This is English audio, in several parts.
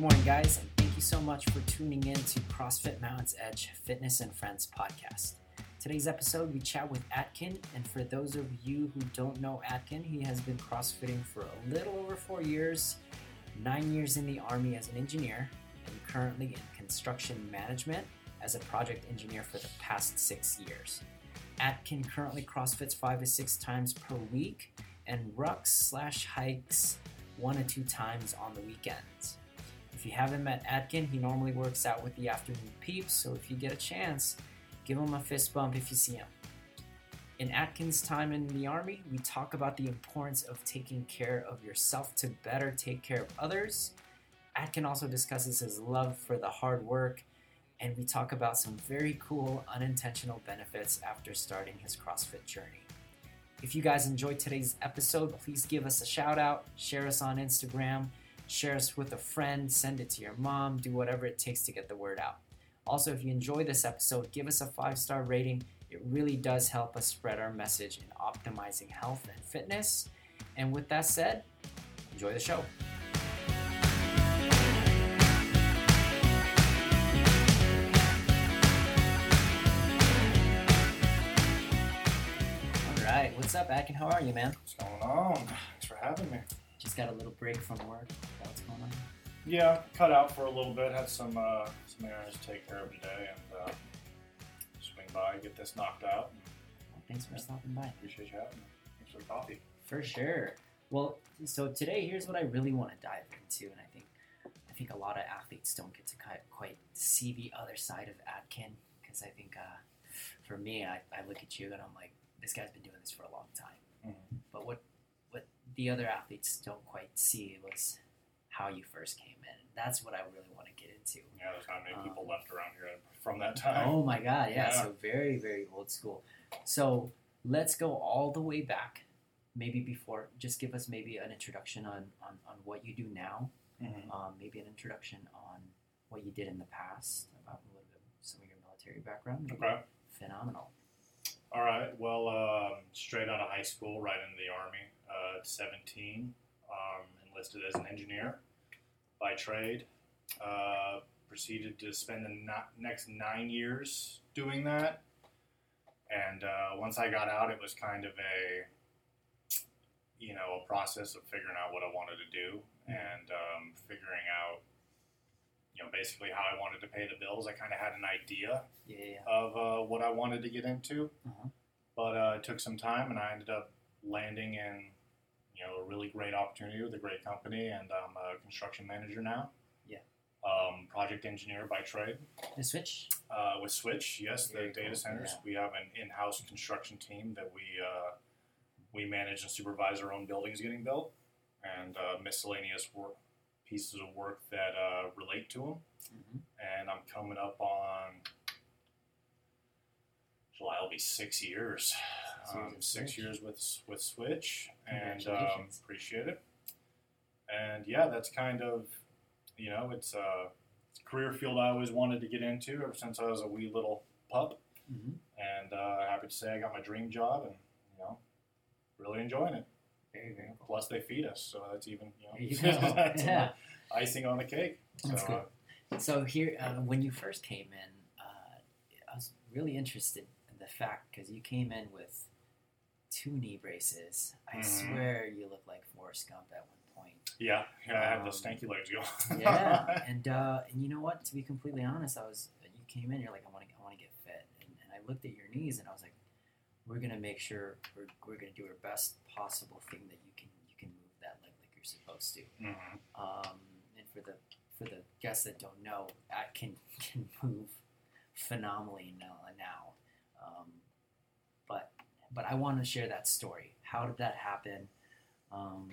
Good morning, guys, and thank you so much for tuning in to CrossFit Mountains Edge Fitness and Friends podcast. Today's episode, we chat with Atkin, and for those of you who don't know Atkin, he has been CrossFitting for a little over four years, nine years in the Army as an engineer, and currently in construction management as a project engineer for the past six years. Atkin currently CrossFits five to six times per week and rucks slash hikes one to two times on the weekends. If you haven't met Atkin, he normally works out with the afternoon peeps, so if you get a chance, give him a fist bump if you see him. In Atkin's time in the Army, we talk about the importance of taking care of yourself to better take care of others. Atkin also discusses his love for the hard work, and we talk about some very cool unintentional benefits after starting his CrossFit journey. If you guys enjoyed today's episode, please give us a shout out, share us on Instagram, share us with a friend, send it to your mom, do whatever it takes to get the word out. Also, if you enjoy this episode, give us a five star rating. It really does help us spread our message in optimizing health and fitness. And with that said, enjoy the show. All right, what's up, Atkin? How are you, man? What's going on? Thanks for having me. Just got a little break from work. What's going on? Yeah, cut out for a little bit. Had some uh, some errands to take care of today, and uh, swing by, get this knocked out. Well, thanks for stopping by. Appreciate you having me. Thanks for the coffee. For sure. Well, so today here's what I really want to dive into, and I think I think a lot of athletes don't get to quite, see the other side of Atkin because I think uh, for me, I, I look at you and I'm like, this guy's been doing this for a long time. Mhm. But what what the other athletes don't quite see was how you first came in. That's what I really want to get into. Yeah, there's not many Um, people left around here from that time. Oh my god, yeah, Yeah. So very, very old school. So let's go all the way back. Maybe before, just give us maybe an introduction on, on, on what you do now. Mhm. Um, maybe an introduction on what you did in the past, about a little bit of some of your military background. Okay. Phenomenal. All right. Well, um, straight out of high school, right into the army. Uh, 17, um, enlisted as an engineer by trade. Uh, proceeded to spend the no- next nine years doing that. And uh, once I got out, it was kind of a, you know, a process of figuring out what I wanted to do and um, figuring out, you know, basically how I wanted to pay the bills. I kind of had an idea yeah. of uh, what I wanted to get into, Uh-huh. but uh, it took some time, and I ended up landing in you know a really great opportunity with a great company, and I'm a construction manager now. Yeah. Um, project engineer by trade The switch. uh, with Switch. Yes, the Very data cool, centers. yeah. We have an in-house construction team that we uh, we manage and supervise our own buildings getting built, and uh, miscellaneous work pieces of work that uh, relate to them hmm and I'm coming up on July. will be six years. Six years Um, with six Switch. years with with Switch, and um, appreciate it. And yeah, that's kind of you know it's a, career field I always wanted to get into ever since I was a wee little pup, hmm and uh, happy to say I got my dream job, and you know really enjoying it. Plus they feed us, so that's even you know that's yeah. icing on the cake. That's so, uh, So here, uh, when you first came in, uh, I was really interested in the fact because you came in with two knee braces. I Mhm. swear you look like Forrest Gump at one point. yeah, yeah, I have the Um, stanky legs going. Yeah, and uh, and you know what? To be completely honest, I was you came in, you're like, I want to, I want to get fit, and, and I looked at your knees, and I was like, we're gonna make sure we're, we're gonna do our best possible thing that you can you can move that leg like you're supposed to. Mhm. Um, and for the for the guests that don't know, Atkin can move phenomenally now. now. Um, but I want to share that story. How did that happen? Um,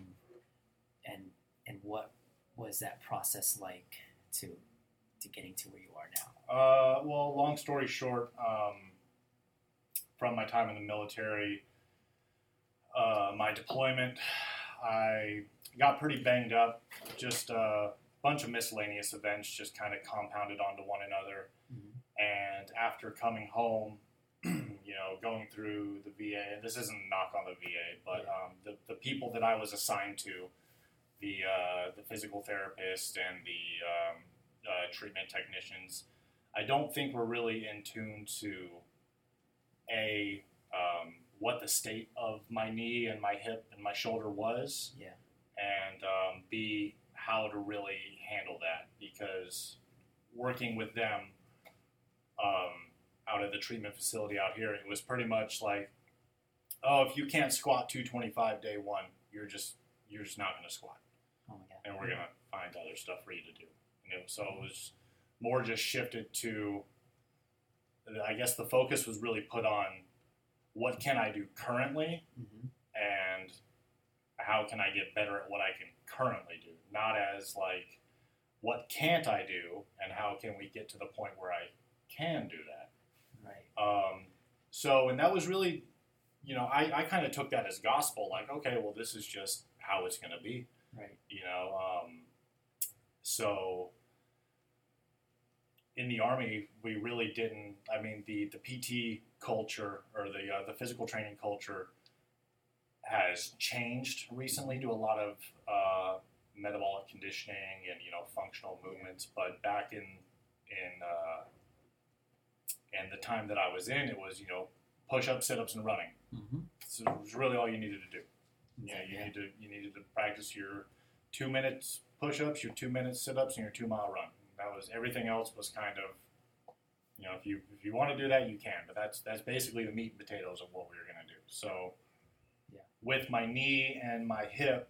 and and what was that process like to to getting to where you are now? Uh, well, long story short, um, from my time in the military, uh, my deployment, I got pretty banged up. Just a bunch of miscellaneous events just kind of compounded onto one another. Mhm. And after coming home, you know, going through the VA, and this isn't a knock on the VA, but um, the, the people that I was assigned to the uh, the physical therapist and the um, uh, treatment technicians, I don't think we're really in tune to a um, what the state of my knee and my hip and my shoulder was, Yeah. and um, b how to really handle that because working with them um, out at the treatment facility out here, it was pretty much like, oh, if you can't squat 225 day one, you're just you're just not going to squat Oh my god. and we're gonna find other stuff for you to do. You know, so it was more just shifted to. I guess the focus was really put on what can I do currently hmm and how can I get better at what I can currently do, not as like what can't I do and how can we get to the point where I can do that. Right. Um, so, and that was really, you know, I, I kind of took that as gospel, like, okay, well, this is just how it's going to be Right. you know um, so in the army we really didn't i mean the the pt culture or the uh, the physical training culture has changed recently to a lot of uh, metabolic conditioning and you know functional movements but back in in uh, in the time that i was in it was you know push-ups sit-ups and running Mm-hmm. so it was really all you needed to do you know, you yeah. need to you needed to practice your two minutes push-ups, your two minutes sit-ups, and your two-mile run. That was everything else was kind of, you know, if you if you want to do that, you can. But that's that's basically the meat and potatoes of what we were gonna do. So, Yeah. with my knee and my hip,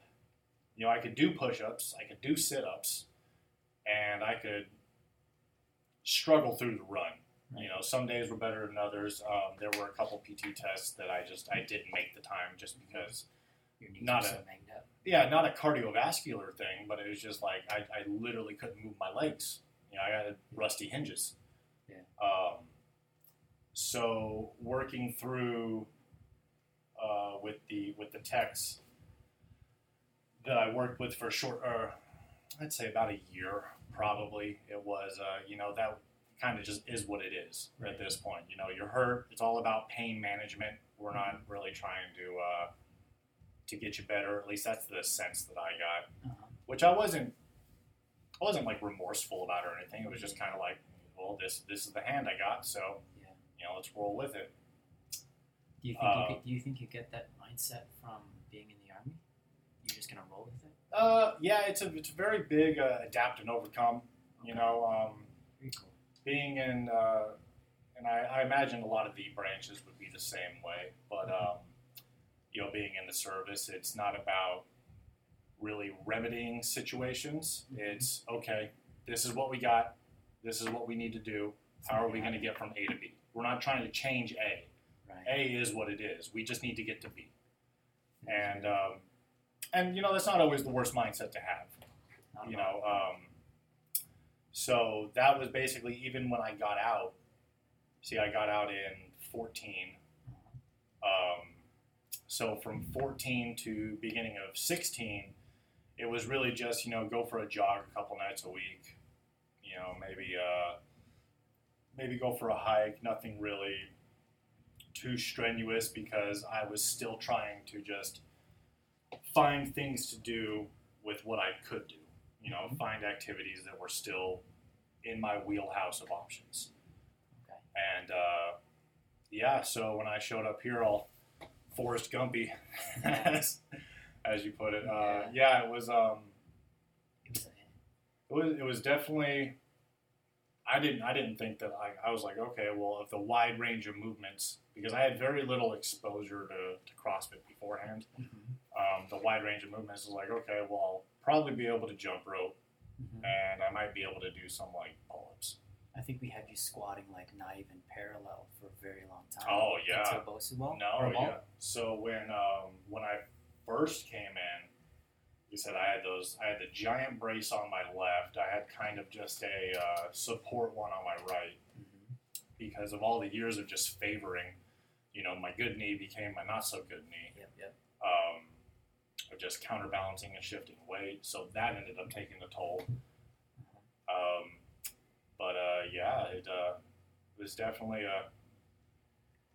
you know, I could do push-ups, I could do sit-ups, and I could struggle through the run. You know, some days were better than others. Um, there were a couple PT tests that I just I didn't make the time just because not a- banged up. yeah, not a cardiovascular thing, but it was just like I, I literally couldn't move my legs. You know, I had rusty hinges. Yeah. Um, so working through uh, with the with the techs that I worked with for a short, uh, I'd say about a year, probably. It was, uh, you know, that kind of just is what it is at this point. You know, you're hurt. It's all about pain management. We're not really trying to uh, to get you better. At least that's the sense that I got Uh-huh. which I wasn't I wasn't like remorseful about or anything. It was just kind of like, well, this this is the hand I got, so Yeah. you know, let's roll with it. Do you think Uh, you could, do you think you get that mindset from being in the army? You're just gonna roll with it. Uh, yeah, it's a it's a very big uh, adapt and overcome. You know, um, cool. Being in uh, and I, I imagine a lot of the branches would be the same way, but um, you know, being in the service, it's not about really remedying situations. Mhm. It's okay. This is what we got. This is what we need to do. How are we going to get from A to B? We're not trying to change A. Right. A is what it is. We just need to get to B. And um, and you know that's not always the worst mindset to have. You know, um, so that was basically even when I got out. See, I got out in 14. Um, so from 14 to beginning of 16, it was really just you know go for a jog a couple nights a week. You know, maybe uh, maybe go for a hike. Nothing really too strenuous because I was still trying to just find things to do with what I could do. You know, find activities that were still in my wheelhouse of options. Okay. And uh, yeah, so when I showed up here, all Forrest Gumpy, as, as you put it, uh, yeah, it was um, It was, it was definitely. I didn't I didn't think that I, I was like okay well if the wide range of movements because I had very little exposure to, to CrossFit beforehand mhm, um, the wide range of movements is like okay well probably be able to jump rope mhm. and I might be able to do some like pull ups I think we had you squatting like not even parallel for a very long time. Oh, yeah. Until Bosu ball. No, yeah. So when um, when I first came in, you said I had those. I had the giant brace on my left. I had kind of just a uh, support one on my right Mhm. because of all the years of just favoring. You know, my good knee became my not so good knee. Yep. Yep. Um, of just counterbalancing and shifting weight. So that ended up taking a toll. Um, but uh, yeah, it uh, was definitely a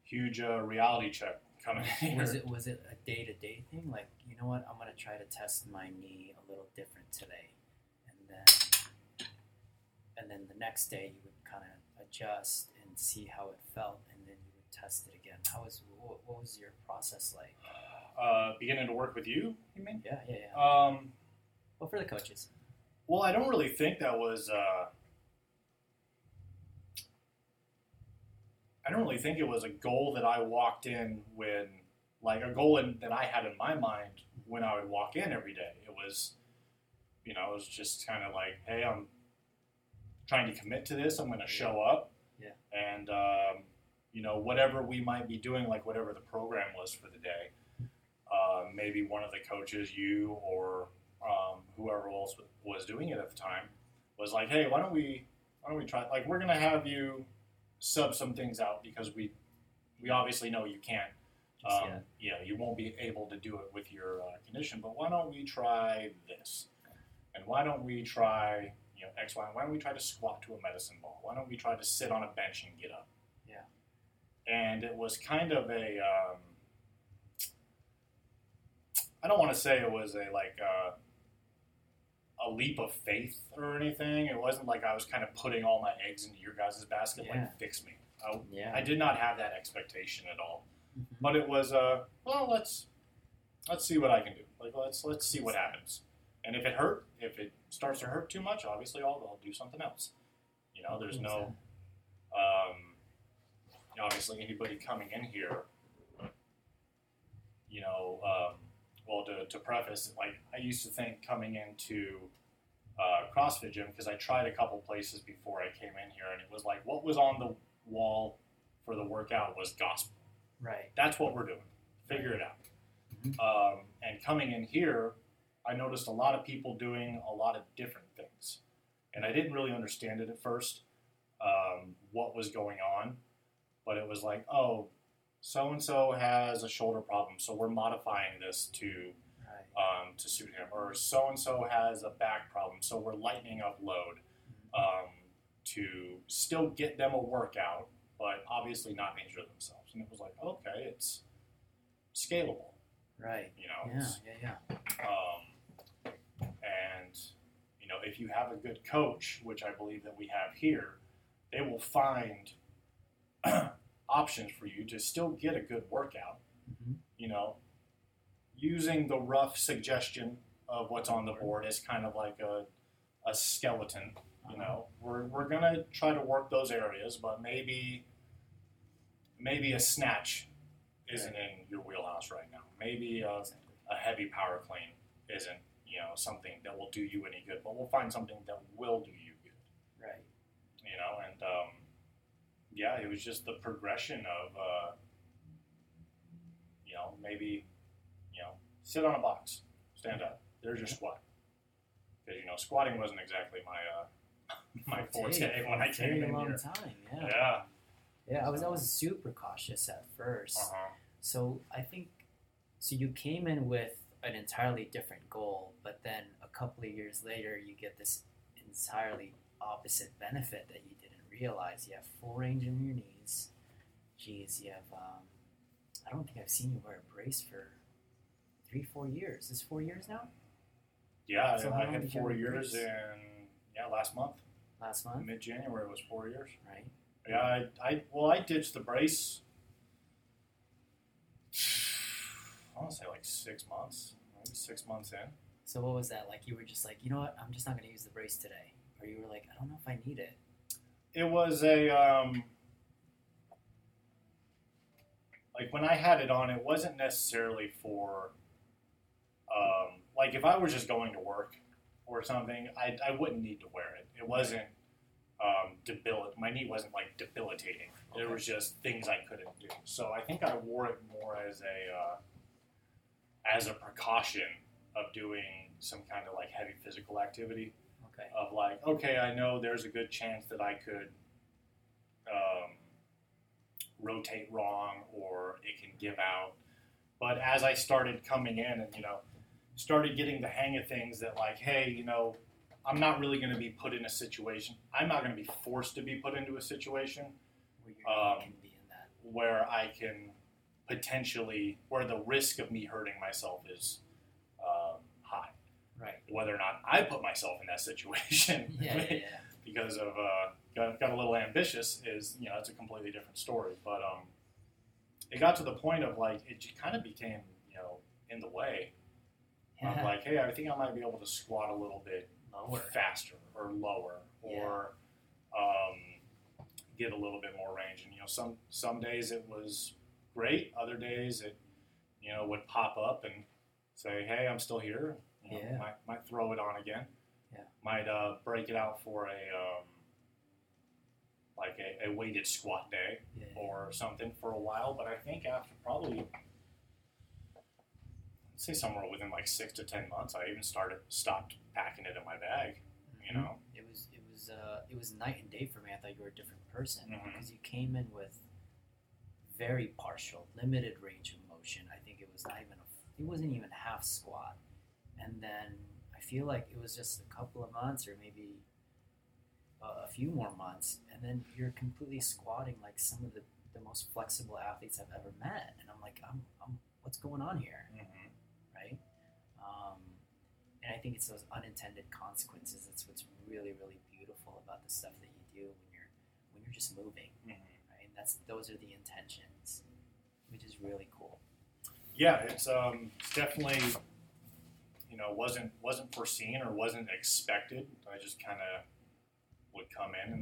huge uh, reality check coming in here. Was it was it a day to day thing? Like, you know what, I'm gonna try to test my knee a little different today, and then and then the next day you would kind of adjust and see how it felt, and then you would test it again. How was what, what was your process like? Uh, beginning to work with you, you mean? Yeah, yeah, yeah. Um, well, for the coaches, well, I don't really think that was. Uh, I don't really think it was a goal that I walked in when, like a goal in, that I had in my mind when I would walk in every day. It was, you know, it was just kind of like, hey, I'm trying to commit to this. I'm going to show up. Yeah. And, um, you know, whatever we might be doing, like whatever the program was for the day, uh, maybe one of the coaches, you or um, whoever else was doing it at the time, was like, hey, why don't we, why don't we try? Like, we're going to have you sub some things out because we we obviously know you can't. Um, yeah, you won't be able to do it with your uh, condition. But why don't we try this? And why don't we try you know X, Y? Why don't we try to squat to a medicine ball? Why don't we try to sit on a bench and get up? Yeah. And it was kind of a. Um, I don't want to say it was a like uh, a leap of faith or anything. It wasn't like I was kind of putting all my eggs into your guys' basket. Yeah. Like fix me. I, yeah. I did not have that expectation at all. Mhm. But it was uh well let's let's see what I can do. Like let's let's see what happens. And if it hurt, if it starts to hurt too much, obviously I'll, I'll do something else. You know, there's no um, obviously anybody coming in here. You know, um, well to, to preface, like I used to think coming into uh, CrossFit gym because I tried a couple places before I came in here, and it was like what was on the wall for the workout was gospel Right. that's what we're doing. Figure it out. Mhm. Um, and coming in here, I noticed a lot of people doing a lot of different things. And I didn't really understand it at first, um, what was going on. But it was like, oh, so and so has a shoulder problem, so we're modifying this to Right. um, to suit him. Or so and so has a back problem, so we're lightening up load um, to still get them a workout, but obviously not injure themselves. And it was like, okay, it's scalable, Right. you know. Yeah. Yeah. Yeah. um, and you know, if you have a good coach, which I believe that we have here, they will find options for you to still get a good workout. Mhm. You know, using the rough suggestion of what's on the board as kind of like a, a skeleton. You know, we're, we're gonna try to work those areas, but maybe maybe a snatch isn't in your wheelhouse right now. Maybe a, a heavy power clean isn't you know something that will do you any good, but we'll find something that will do you good. Right. You know, and um, yeah, it was just the progression of uh, you know maybe you know sit on a box, stand up. There's your squat. Because you know squatting wasn't exactly my uh, my forte when I Very came in long here. time. Yeah. Yeah. Yeah. I was I was super cautious at 1st Uh-huh. So I think so. You came in with an entirely different goal, but then a couple of years later, you get this entirely opposite benefit that you realize. You have full range in your knees. Geez, you have. Um, I don't think I've seen you wear a brace for three, four years. Is it four years now? Yeah, So I long hit did you four years in yeah last month, Last month, mid January was four years. right? Yeah, I, I well, I ditched the brace. I want to say like six months, maybe six months in. So what was that like? You were just like, you know what? I'm just not going to use the brace today, or you were like, I don't know if I need it. It was a um, like when I had it on, it wasn't necessarily for um, like if I was just going to work or something, I, I wouldn't need to wear it. It wasn't um, debilit. My knee wasn't like debilitating. There was just things I couldn't do. So I think I wore it more as a uh, as a precaution of doing some kind of like heavy physical activity Okay. of like, okay, I know there's a good chance that I could um, rotate wrong or it can give out. But as I started coming in and, you know, started getting the hang of things that, like, hey, you know, I'm not really going to be put in a situation, I'm not going to be forced to be put into a situation Where Um, be in that. where I can potentially where the risk of me hurting myself is. Right. Whether or not I put myself in that situation Yeah, yeah, yeah. because of uh, got, got a little ambitious is you know it's a completely different story. But um, it got to the point of like it kind of became you know in the way. I'm like, hey, I think I might be able to squat a little bit Lower. faster or lower or um, get a little bit more range. And you know, some some days it was great. Other days it you know would pop up and say, hey, I'm still here. You know, Yeah. Might, might throw it on again. Yeah. Might uh, break it out for a um, like a, a weighted squat day Yeah, or something for a while. But I think after probably I'd say somewhere within like six to ten months, I even started stopped packing it in my bag. You Mhm. know, It was it was uh it was night and day for me. I thought you were a different person because you came in with very partial, limited range of motion. I think it was not even a, it wasn't even half squat, and then I feel like it was just a couple of months or maybe a, a few more months, and then you're completely squatting like some of the, the most flexible athletes I've ever met, and I'm like, I'm, I'm what's going on here? right? Um, and I think it's those unintended consequences. That's what's really, really beautiful about the stuff that you do when you're when you're just moving, Mhm. right? And that's those are the intentions, which is really cool. yeah, it's um, it's definitely you know wasn't wasn't foreseen or wasn't expected. I just kind of would come in and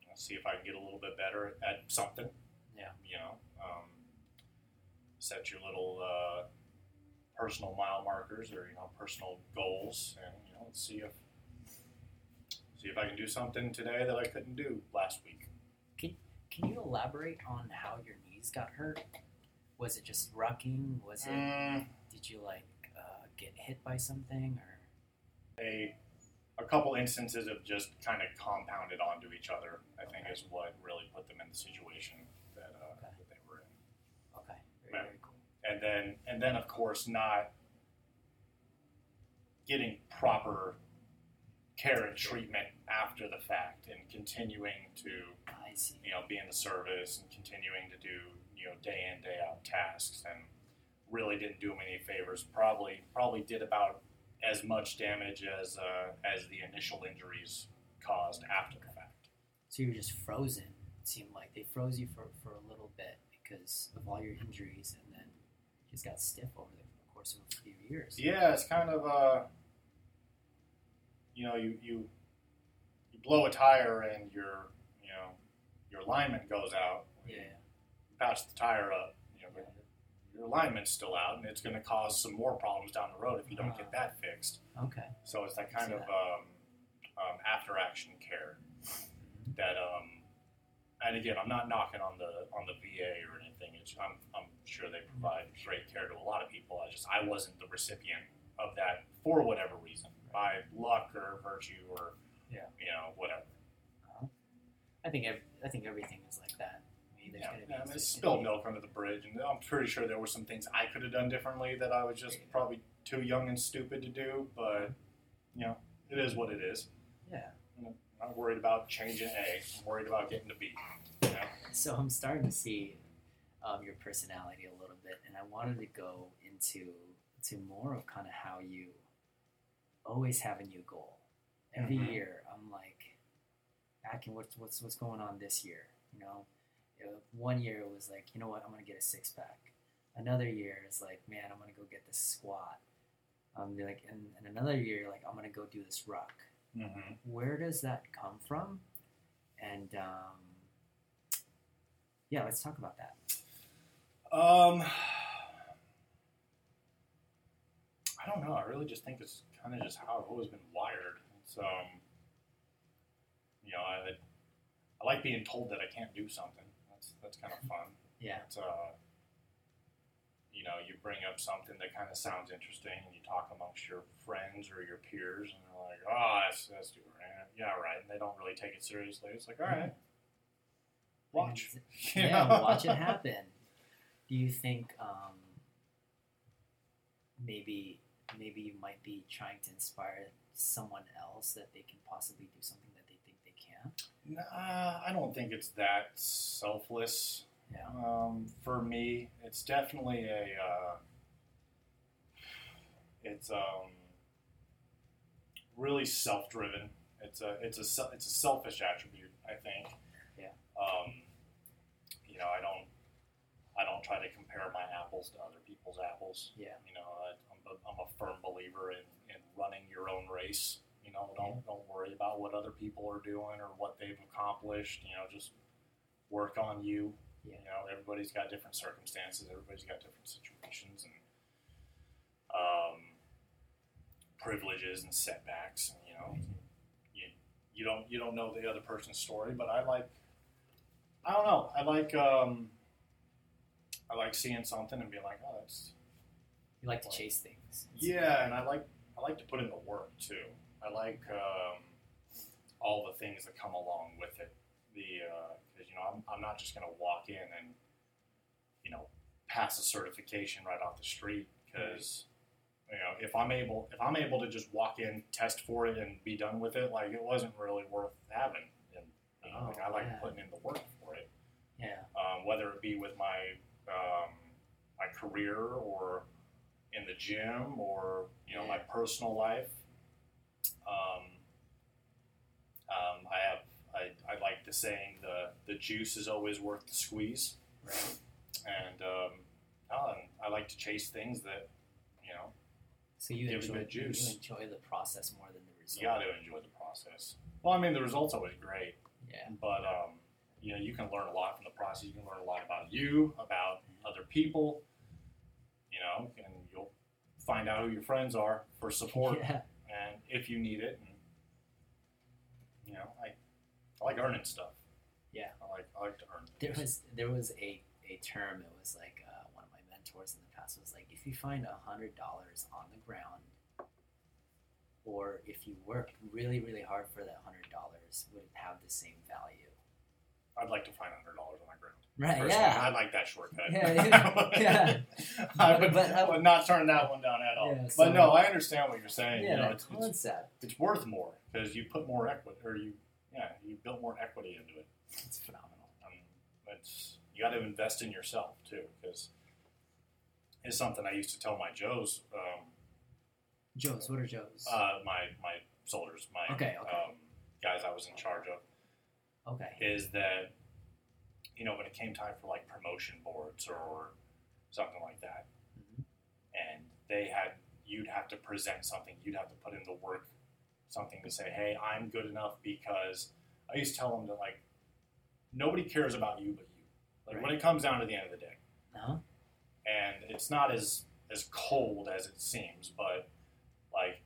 you know, see if I can get a little bit better at something. Yeah. You know, um, set your little uh, personal mile markers or you know personal goals, and you know, let's see if see if I can do something today that I couldn't do last week. Can Can you elaborate on how your knees got hurt? Was it just rucking? Was it? Mm, Did you like get hit by something or? a a couple instances of just kind of compounded onto each other. I think is what really put them in the situation that, uh, Okay. that they were in. Okay, very Yeah. very cool. And then and then of course not getting proper care and treatment after the fact and continuing to you know be in the service and continuing to do you know day in day out tasks and really didn't do him any favors. Probably probably did about as much damage as uh, as the initial injuries caused after the fact. So you're just frozen. It seemed like they froze you for, for a little bit because of all your injuries, and then you just got stiff over the course of a few years. Yeah, it's kind of uh, you know you you you blow a tire and your you know your alignment goes out. Yeah. You patch the tire up. You know, but your alignment's still out, and it's going to cause some more problems down the road if you don't get that fixed. Okay. So it's that kind of um, um, after action care that, um, and again, I'm not knocking on the on the VA or anything. It's, I'm, I'm sure they provide great care to a lot of people. I just I wasn't the recipient of that for whatever reason, by luck or virtue or Yeah. you know whatever. I think ev- I think everything is like that. There's Yeah, gonna be and there's it's spilled milk under the bridge, and I'm pretty sure there were some things I could have done differently that I was just probably too young and stupid to do. But you know, it is what it is. Yeah. I'm not worried about changing A. I'm worried about getting to B. You know? So I'm starting to see um, your personality a little bit, and I wanted to go into to more of kind of how you always have a new goal. Every Mhm. year, I'm like, Atkin, what's what's what's going on this year? You know, Uh, one year it was like, you know what, I'm gonna get a six pack. Another year is like, man, I'm gonna go get this squat. Um, like, and, and another year, like, I'm gonna go do this ruck Mm-hmm. where does that come from? And um, yeah, let's talk about that. Um, I don't know. I really just think it's kind of just how I've always been wired. It's um, you know, I I like being told that I can't do something. That's kind of fun. Yeah, It's, uh, you know, you bring up something that kind of sounds interesting, and you talk amongst your friends or your peers, and they're like, "Oh, that's that's right. Yeah, right." And they don't really take it seriously. It's like, all right, watch. Yeah, watch it happen. Do you think um, maybe maybe you might be trying to inspire someone else that they can possibly do something that they think they can? Nah, I don't think it's that selfless. Yeah. Um, for me, it's definitely a. Uh, it's um, really self-driven. It's a it's a it's a selfish attribute, I think. Yeah. Um, you know, I don't I don't try to compare my apples to other people's apples. Yeah. You know, I, I'm, a, I'm a firm believer in, in running your own race. You know, don't don't worry about what other people are doing or what they've accomplished. You know, just work on you. Yeah. You know, everybody's got different circumstances. Everybody's got different situations and um, privileges and setbacks. And, you know, you you don't you don't know the other person's story, but I like. I don't know. I like. Um, I like seeing something and being like, oh, that's You like to chase things. yeah, and I like I like to put in the work too. I like um, all the things that come along with it. The because you know I'm, I'm not just gonna walk in and you know pass a certification right off the street because you know if I'm able if I'm able to just walk in, test for it, and be done with it, like it wasn't really worth having. And you know, like, I like Oh, yeah. putting in the work for it Yeah. um, whether it be with my um, my career or in the gym or you know my personal life. Um, um, I have I, I like the saying the the juice is always worth the squeeze, Right. and um, oh, and I like to chase things that you know So you Gives enjoy, juice. you enjoy the process more than the result. you got to enjoy the process. Well, I mean the result's always great, Yeah. but um, you know you can learn a lot from the process. You can learn a lot about you, about other people, you know, and you'll find out who your friends are for support Yeah. And if you need it. And you know, I, I like earning stuff. Yeah. I like I like to earn There was there was a, a term. It was like uh, one of my mentors in the past was like, if you find a hundred dollars on the ground, or if you worked really really hard for that hundred dollars, would it have the same value? I'd like to find hundred dollars on my ground. Right. Personally, Yeah. I like that shortcut. Yeah, yeah. I would, But, uh, would not turn that one down at all. Yeah, but no, I understand what you're saying. Yeah. you know, it's, it's concept. it's worth more because you put more equity, or you, yeah, you built more equity into it. It's phenomenal. Um, it's you got to invest in yourself too, because it's something I used to tell my Joes, um, Joe's. What are Joe's? uh, my my soldiers, my Okay, okay. Um, guys I was in charge of, okay. is that you know when it came time for like promotion boards or something like that, Mhm. and they had you'd have to present something, you'd have to put in the work, something to say, hey, I'm good enough because I used to tell them that like nobody cares about you but you. Like when it comes down to the end of the day, Uh-huh. and it's not as as cold as it seems, but like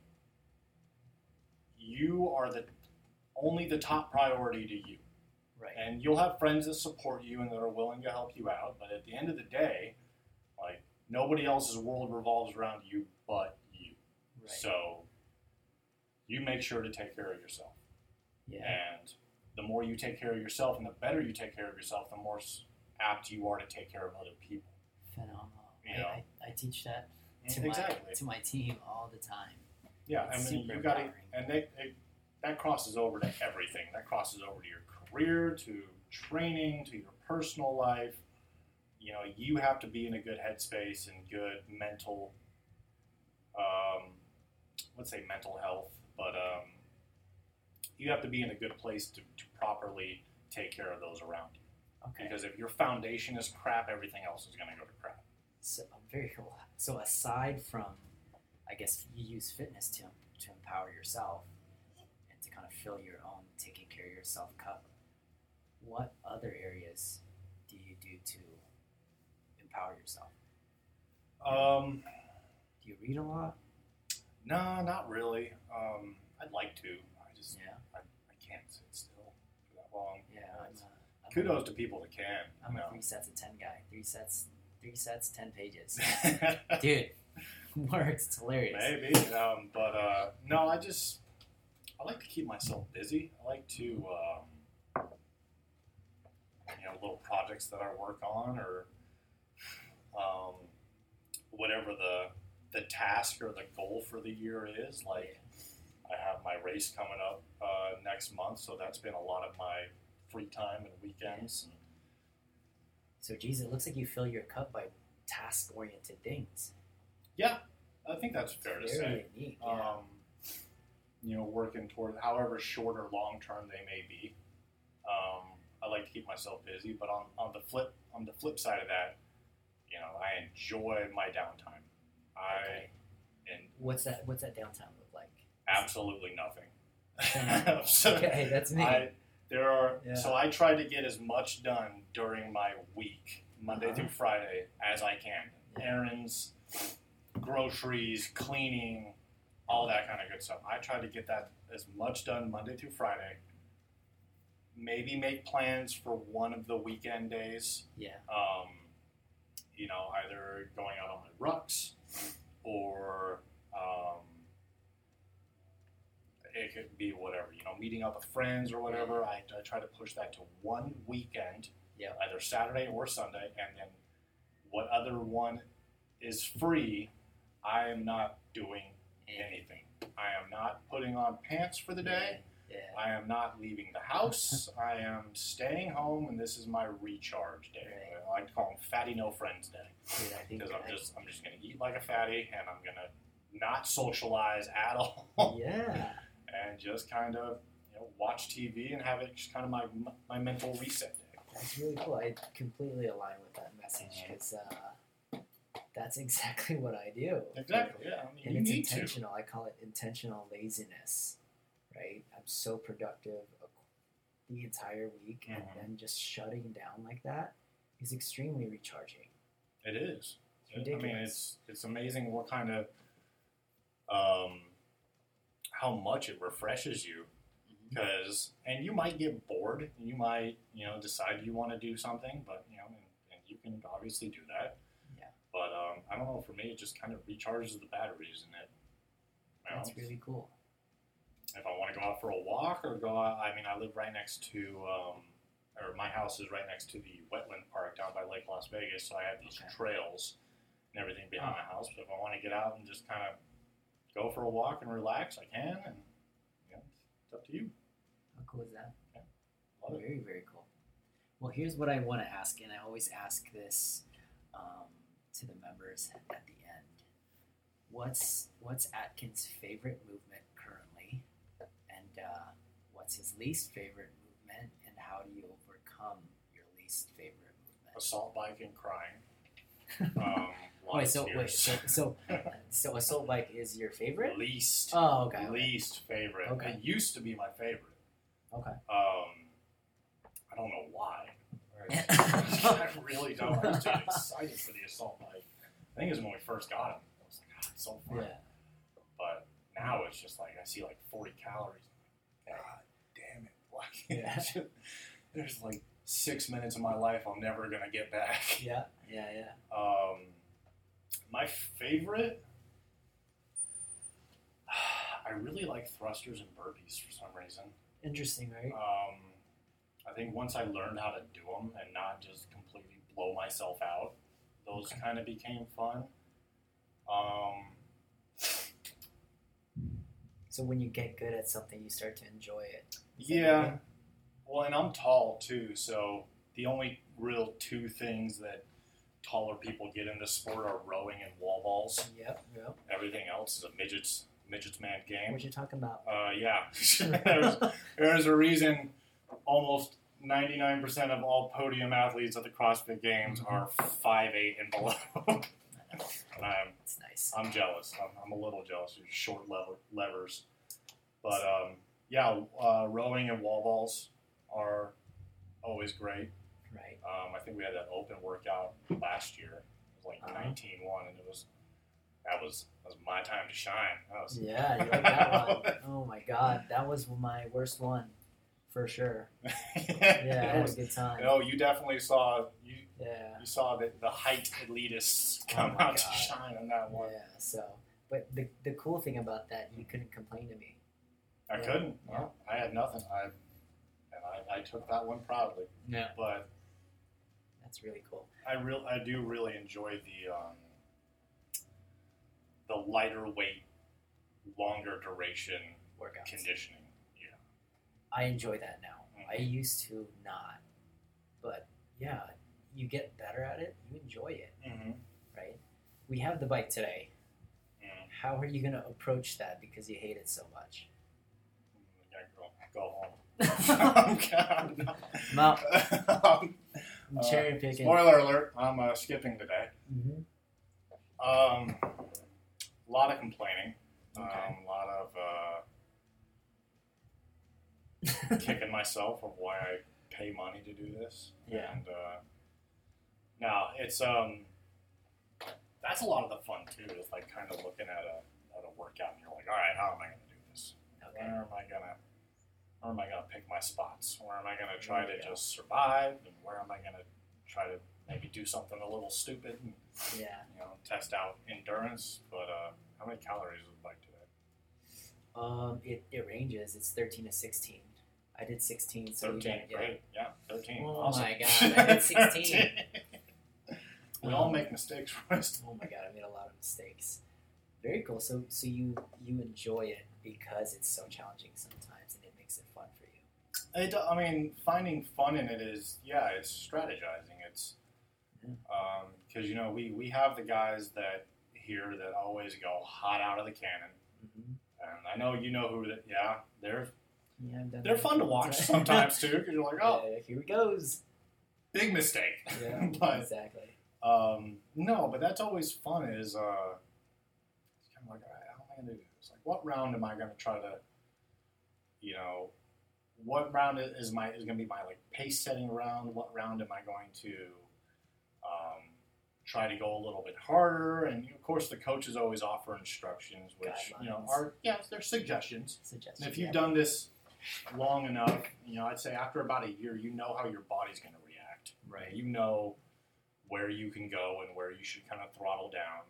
you are the only the top priority to you. And you'll have friends that support you and that are willing to help you out, but at the end of the day, like nobody else's world revolves around you but you. right. So you make sure to take care of yourself. yeah. And the more you take care of yourself and the better you take care of yourself, the more apt you are to take care of other people. Phenomenal. You I, know. I, I teach that mm, to exactly. my to my team all the time. Yeah, I mean, you got to, and they, they, that crosses over to everything. That crosses over to your career, to training, to your personal life. You know, you have to be in a good headspace and good mental, um, let's say mental health, but um, you have to be in a good place to, to properly take care of those around you. Okay. Because if your foundation is crap, everything else is going to go to crap. So very cool. So aside from, I guess you use fitness to to empower yourself and to kind of fill your own taking care of yourself. What other areas do you do to empower yourself? Um, Do you read a lot? no, not really. Um, I'd like to. I just Yeah. I, I can't sit still for that long. Yeah. A, I'm Kudos to people that can. I'm you a three sets of ten guy. Three sets. Three sets. Ten pages. Dude, works. It's hilarious. Maybe, um, but uh, no, I just I like to keep myself busy. I like to um, you know little projects that I work on or um, whatever the the task or the goal for the year is. Like I have my race coming up uh, next month, so that's been a lot of my free time and weekends. So, geez, it looks like you fill your cup by task-oriented things. Yeah, I think that's fair to say. unique. Yeah. Um, you know, working toward however short or long term they may be. Um, I like to keep myself busy, but on, on the flip on the flip side of that, you know, I enjoy my downtime. I Okay. and What's that? What's that downtown look like? absolutely nothing. So okay, that's me. I, there are Yeah. so I try to get as much done during my week, Monday Uh-huh. through Friday, as I can. Errands, groceries, cleaning, all that kind of good stuff. I try to get that as much done Monday through Friday. Maybe make plans for one of the weekend days. yeah. Um, you know, either going out on my rucks or um, it could be whatever, you know, meeting up with friends or whatever. I, I try to push that to one weekend, Yeah. either Saturday or Sunday, and then what other one is free, I am not doing anything. I am not putting on pants for the day. Yeah. I am not leaving the house. I am staying home, and this is my recharge day. I like to call them fatty no friends day Dude, I think because I'm I- just I'm just gonna eat like a fatty, and I'm gonna not socialize at all, yeah. and just kind of you know watch TV and have it just kind of my my mental reset day. That's really cool. I completely align with that message because uh, that's exactly what I do. Exactly. Yeah. I mean, And you it's need to. intentional. I call it intentional laziness, right? I'm so productive the entire week, and Mhm. then just shutting down like that is extremely recharging. It is. It's I mean, it's it's amazing what kind of um how much it refreshes you Mm-hmm. because and you might get bored you might you know decide you want to do something but you know and, and you can obviously do that Yeah. but um, i don't know for me it just kind of recharges the batteries in it you know, That's really cool. If i want to go out for a walk or go out i mean i live right next to um, or my house is right next to the wetland park down by lake las vegas so i have these Okay. trails and everything behind Oh. my house but if i want to get out and just kind of go for a walk and relax i can and know, it's up to you How cool is that? Love it. Very, very cool. Well, here's what I want to ask, and I always ask this um, to the members at the end. What's what's Atkin's favorite movement currently, and uh, what's his least favorite movement, and how do you overcome your least favorite movement? assault bike and crying um, Wait, so wait, so so so assault bike is your favorite? least Oh, okay. least favorite Okay. it used to be my favorite Okay. Um, I don't know why. I really don't. I was too excited for the assault bike. I think it was when we first got them. I was like, ah, it's so fun. Yeah. But now it's just like I see like 40 calories. It! Why can't I Yeah. just- There's like six minutes of my life I'm never gonna get back. Yeah. Yeah. Yeah. Um, my favorite. I really like thrusters and burpees for some reason. Interesting, right? Um, I think once I learned how to do them and not just completely blow myself out, those Okay. kind of became fun. Um, So when you get good at something, you start to enjoy it. Yeah. Well, and I'm tall too, so the only real two things that taller people get in into sport are rowing and wall balls. Yep. Yep. Everything else is a midgets midgets man game. What you talking about? Uh, yeah, there's, there's a reason almost 99% of all podium athletes at the CrossFit Games Mhm. are 5'8 and below. I know. and I'm, It's nice. I'm jealous. I'm, I'm a little jealous of short lever, levers. But um, yeah, uh, rowing and wall balls are always great. Right. Um, I think we had that open workout last year. It was like Uh-huh. 19-1, and it was that was that was my time to shine. Was Yeah, you like that one. Oh my god, that was my worst one, for sure. yeah, it had was a good time. No, you definitely saw you Yeah. you saw the, the height elitists Oh come my out to shine on that one. Yeah. So, but the the cool thing about that, you couldn't complain to me. I couldn't. No, I had nothing. I and I, I took that one proudly. Yeah. But That's really cool. I real I do really enjoy the um, the lighter weight, longer duration Workouts. conditioning. Yeah. I enjoy that now. Mhm. I used to not, but yeah, you get better at it, you enjoy it, Mm-hmm. right? We have the bike today. Mm. How are you gonna approach that because you hate it so much? Go, home. I'm, I'm Uh, cherry picking. spoiler alert, I'm uh, skipping today. Mhm. Um, a lot of complaining. Okay. Um, a lot of uh, kicking myself of why I pay money to do this. Yeah. And uh, now it's um, that's a lot of the fun too. Is like kind of looking at a at a workout and you're like, all right, how am I going to do this? okay. Where am I gonna? Where am I gonna pick my spots? Where am I gonna try to go. just survive? And where am I gonna try to maybe do something a little stupid and Yeah. you know test out endurance? But uh, how many calories is the bike today? Um, it, it ranges. It's 13 to 16. I did 16, so you Thirteen, got, yeah. great, yeah, thirteen. Oh awesome. my God, I did 16. 13. we all Um, make mistakes, Royce. Oh my god, I made a lot of mistakes. Very cool. So so you you enjoy it because it's so challenging sometimes and it makes it fun for you. It, I mean, finding fun in it is, yeah, it's strategizing. It's because you know we we have the guys that here that always go hot out of the cannon, Mm-hmm. and I know you know who that. Yeah, they're Yeah, they're fun to watch sometimes too. Because you're like, oh, Yeah, here he goes. big mistake. Yeah, but exactly. um, no, but that's always fun. Is uh, it's kind of like, how am I to do this? Like, what round am I going to try to, you know, what round is my is going to be my like pace setting round? What round am I going to um, try to go a little bit harder? And of course, the coaches always offer instructions, which you know are yeah, they're suggestions. Suggestion. And if you've yeah. done this long enough, you know, I'd say after about a year, you know how your body's going to react. right. You know where you can go and where you should kind of throttle down,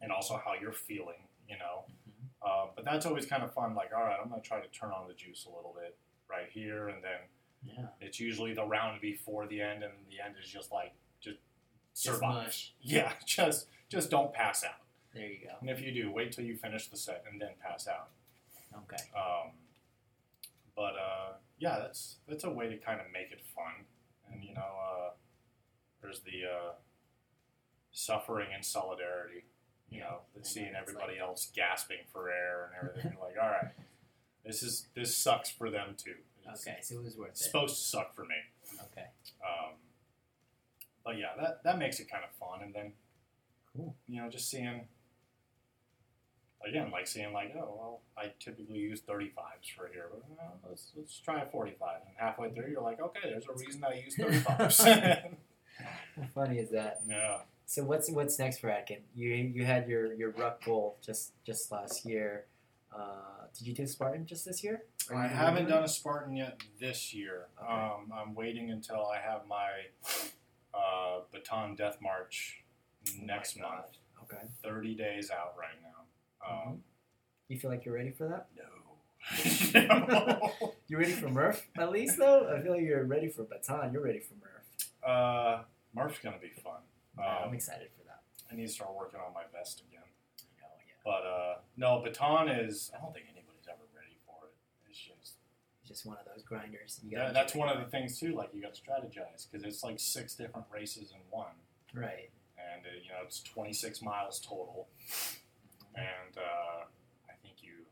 and also how you're feeling. You know, Mhm. uh, but that's always kind of fun. Like, all right, I'm going to try to turn on the juice a little bit right here, and then Yeah. it's usually the round before the end, and the end is just like just survive. Yeah, just just don't pass out. There you go. And if you do, wait till you finish the set and then pass out. Okay. Um, but uh, yeah, that's that's a way to kind of make it fun, and you know, uh, there's the uh, suffering and solidarity. You Yeah. know, seeing everybody else gasping for air and everything. You're like, all right, this is this sucks for them too. It's, Okay. So it was worth it. supposed to suck for me. Okay. Um, but yeah, that that makes it kind of fun, and then Cool. you know, just seeing again, like seeing like, oh well, I typically use thirty fives for here, but well, let's let's try a forty five, and halfway through, you're like, okay, there's a reason I use thirty fives. How funny is that? yeah, So what's what's next for Atkin? You you had your your ruck goal just just last year. Uh, did you do Spartan just this year? I haven't done a Spartan yet this year. Okay. Um, I'm waiting until I have my uh, Bataan Death March next Oh month. Okay. Thirty days out right now. Um, You feel like you're ready for that? No. You ready for Murph at least though? I feel like you're ready for Bataan. You're ready for Murph. uh, Murph's gonna be fun. Yeah, I'm Um, excited for that. I need to start working on my vest again. I know, yeah. But uh, no, Bataan is. I don't think anybody's ever ready for it. It's just just one of those grinders. You that, that's one of the things too. Like you got to strategize because it's like six different races in one, right. and uh, you know it's 26 miles total, and uh, I think you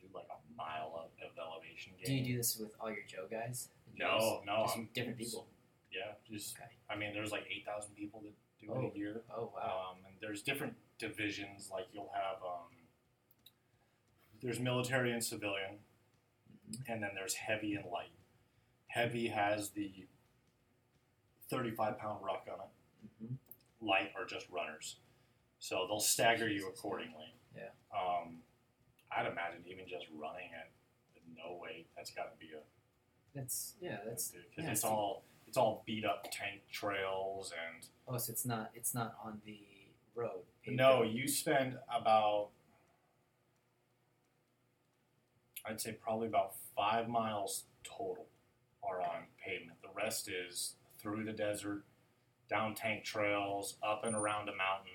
do like a mile of, of elevation gain. Do you do this with all your Joe guys? No, no, Just I'm- different people. Yeah, just Okay. I mean, there's like 8,000 people that do Oh. it a year. Oh wow. Um, and there's different divisions. Like you'll have um, there's military and civilian, Mhm. and then there's heavy and light. Heavy has the 35 pound ruck on it. Mhm. Light are just runners, so they'll stagger you accordingly. Yeah. Um, I'd imagine even just running it with no weight, that's got to be a That's yeah. That's because yeah, it's all it's all beat up tank trails and oh, so it's not it's not on the road. No, road. you spend about, I'd say probably about five miles total are on pavement. The rest is through the desert, down tank trails, up and around a mountain,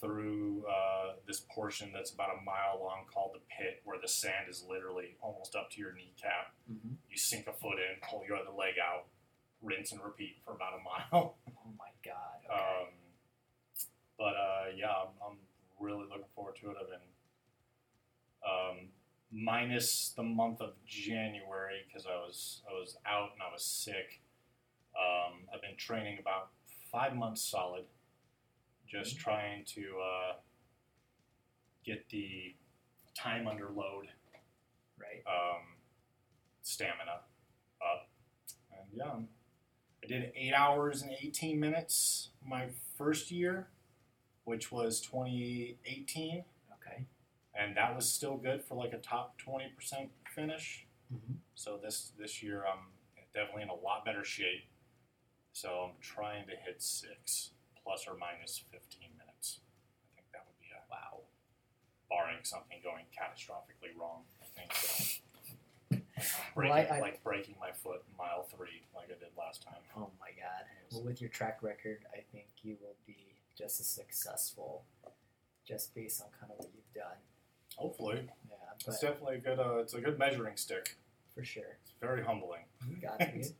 through uh, this portion that's about a mile long called the pit, where the sand is literally almost up to your kneecap. Mhm. You sink a foot in, pull your other leg out, rinse rinse and repeat for about a mile. Oh my god. Okay. Um, but uh, yeah, I'm, I'm really looking forward to it. I've been um, minus the month of January because I was I was out and I was sick. Um, I've been training about five months solid, just Mhm. trying to uh, get the time under load right. um, stamina up. And yeah, I did eight hours and 18 minutes my first year, which was 2018. Okay. And that was still good for like a top 20% finish. hmm So this, this year I'm definitely in a lot better shape. So I'm trying to hit six plus or minus 15 minutes. I think that would be a Wow. barring something going catastrophically wrong. I think so. Breaking, I- I- like breaking my foot in mile three, like I did last time. Oh my god. Well, with your track record, I think you will be just as successful, just based on kind of what you've done. Hopefully, Yeah, it's definitely a good. Uh, it's a good measuring stick. for sure. It's very humbling. Got it.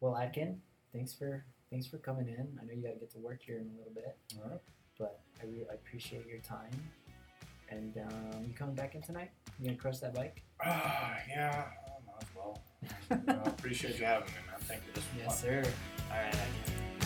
well, Atkin, thanks for thanks for coming in. I know you got to get to work here in a little bit, All right. but I really I appreciate your time. And um, you coming back in tonight? You gonna crush that bike? Ah, yeah, I might as well. I appreciate you having me, man. Thank you. This Yes, fun. sir. All right, Atkin.